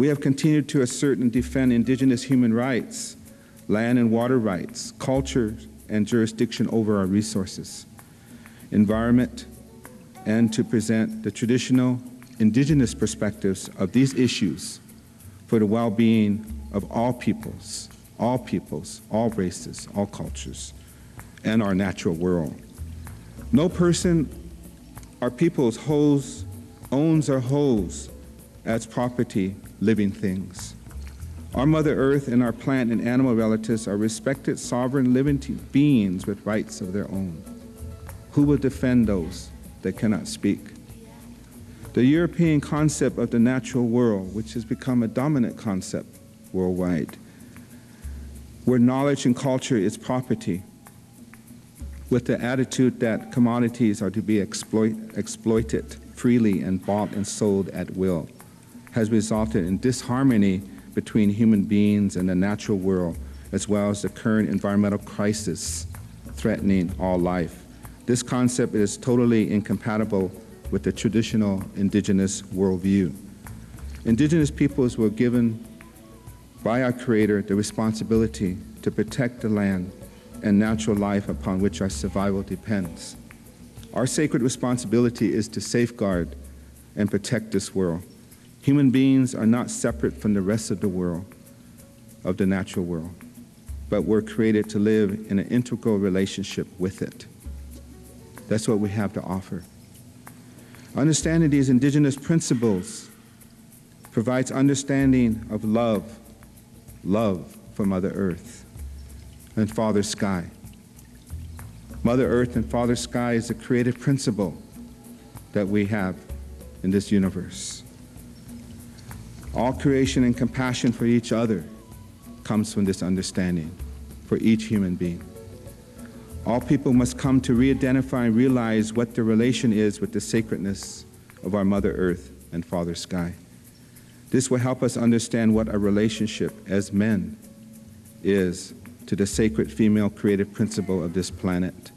We have continued to assert and defend indigenous human rights, land and water rights, culture and jurisdiction over our resources, environment, and to present the traditional indigenous perspectives of these issues for the well-being of all peoples, all peoples, all races, all cultures, and our natural world. No person or peoples holds, owns or holds as property living things. Our Mother Earth and our plant and animal relatives are respected sovereign living beings with rights of their own. Who will defend those that cannot speak? The European concept of the natural world, which has become a dominant concept worldwide, where knowledge and culture is property, with the attitude that commodities are to be exploit, exploited freely and bought and sold at will, has resulted in disharmony between human beings and the natural world, as well as the current environmental crisis threatening all life. This concept is totally incompatible with the traditional indigenous worldview. Indigenous peoples were given by our Creator the responsibility to protect the land and natural life upon which our survival depends. Our sacred responsibility is to safeguard and protect this world. Human beings are not separate from the rest of the world, of the natural world, but we're created to live in an integral relationship with it. That's what we have to offer. Understanding these indigenous principles provides understanding of love, love for Mother Earth and Father Sky. Mother Earth and Father Sky is a creative principle that we have in this universe. All creation and compassion for each other comes from this understanding for each human being. All people must come to re-identify and realize what the relation is with the sacredness of our Mother Earth and Father Sky. This will help us understand what our relationship as men is to the sacred female creative principle of this planet.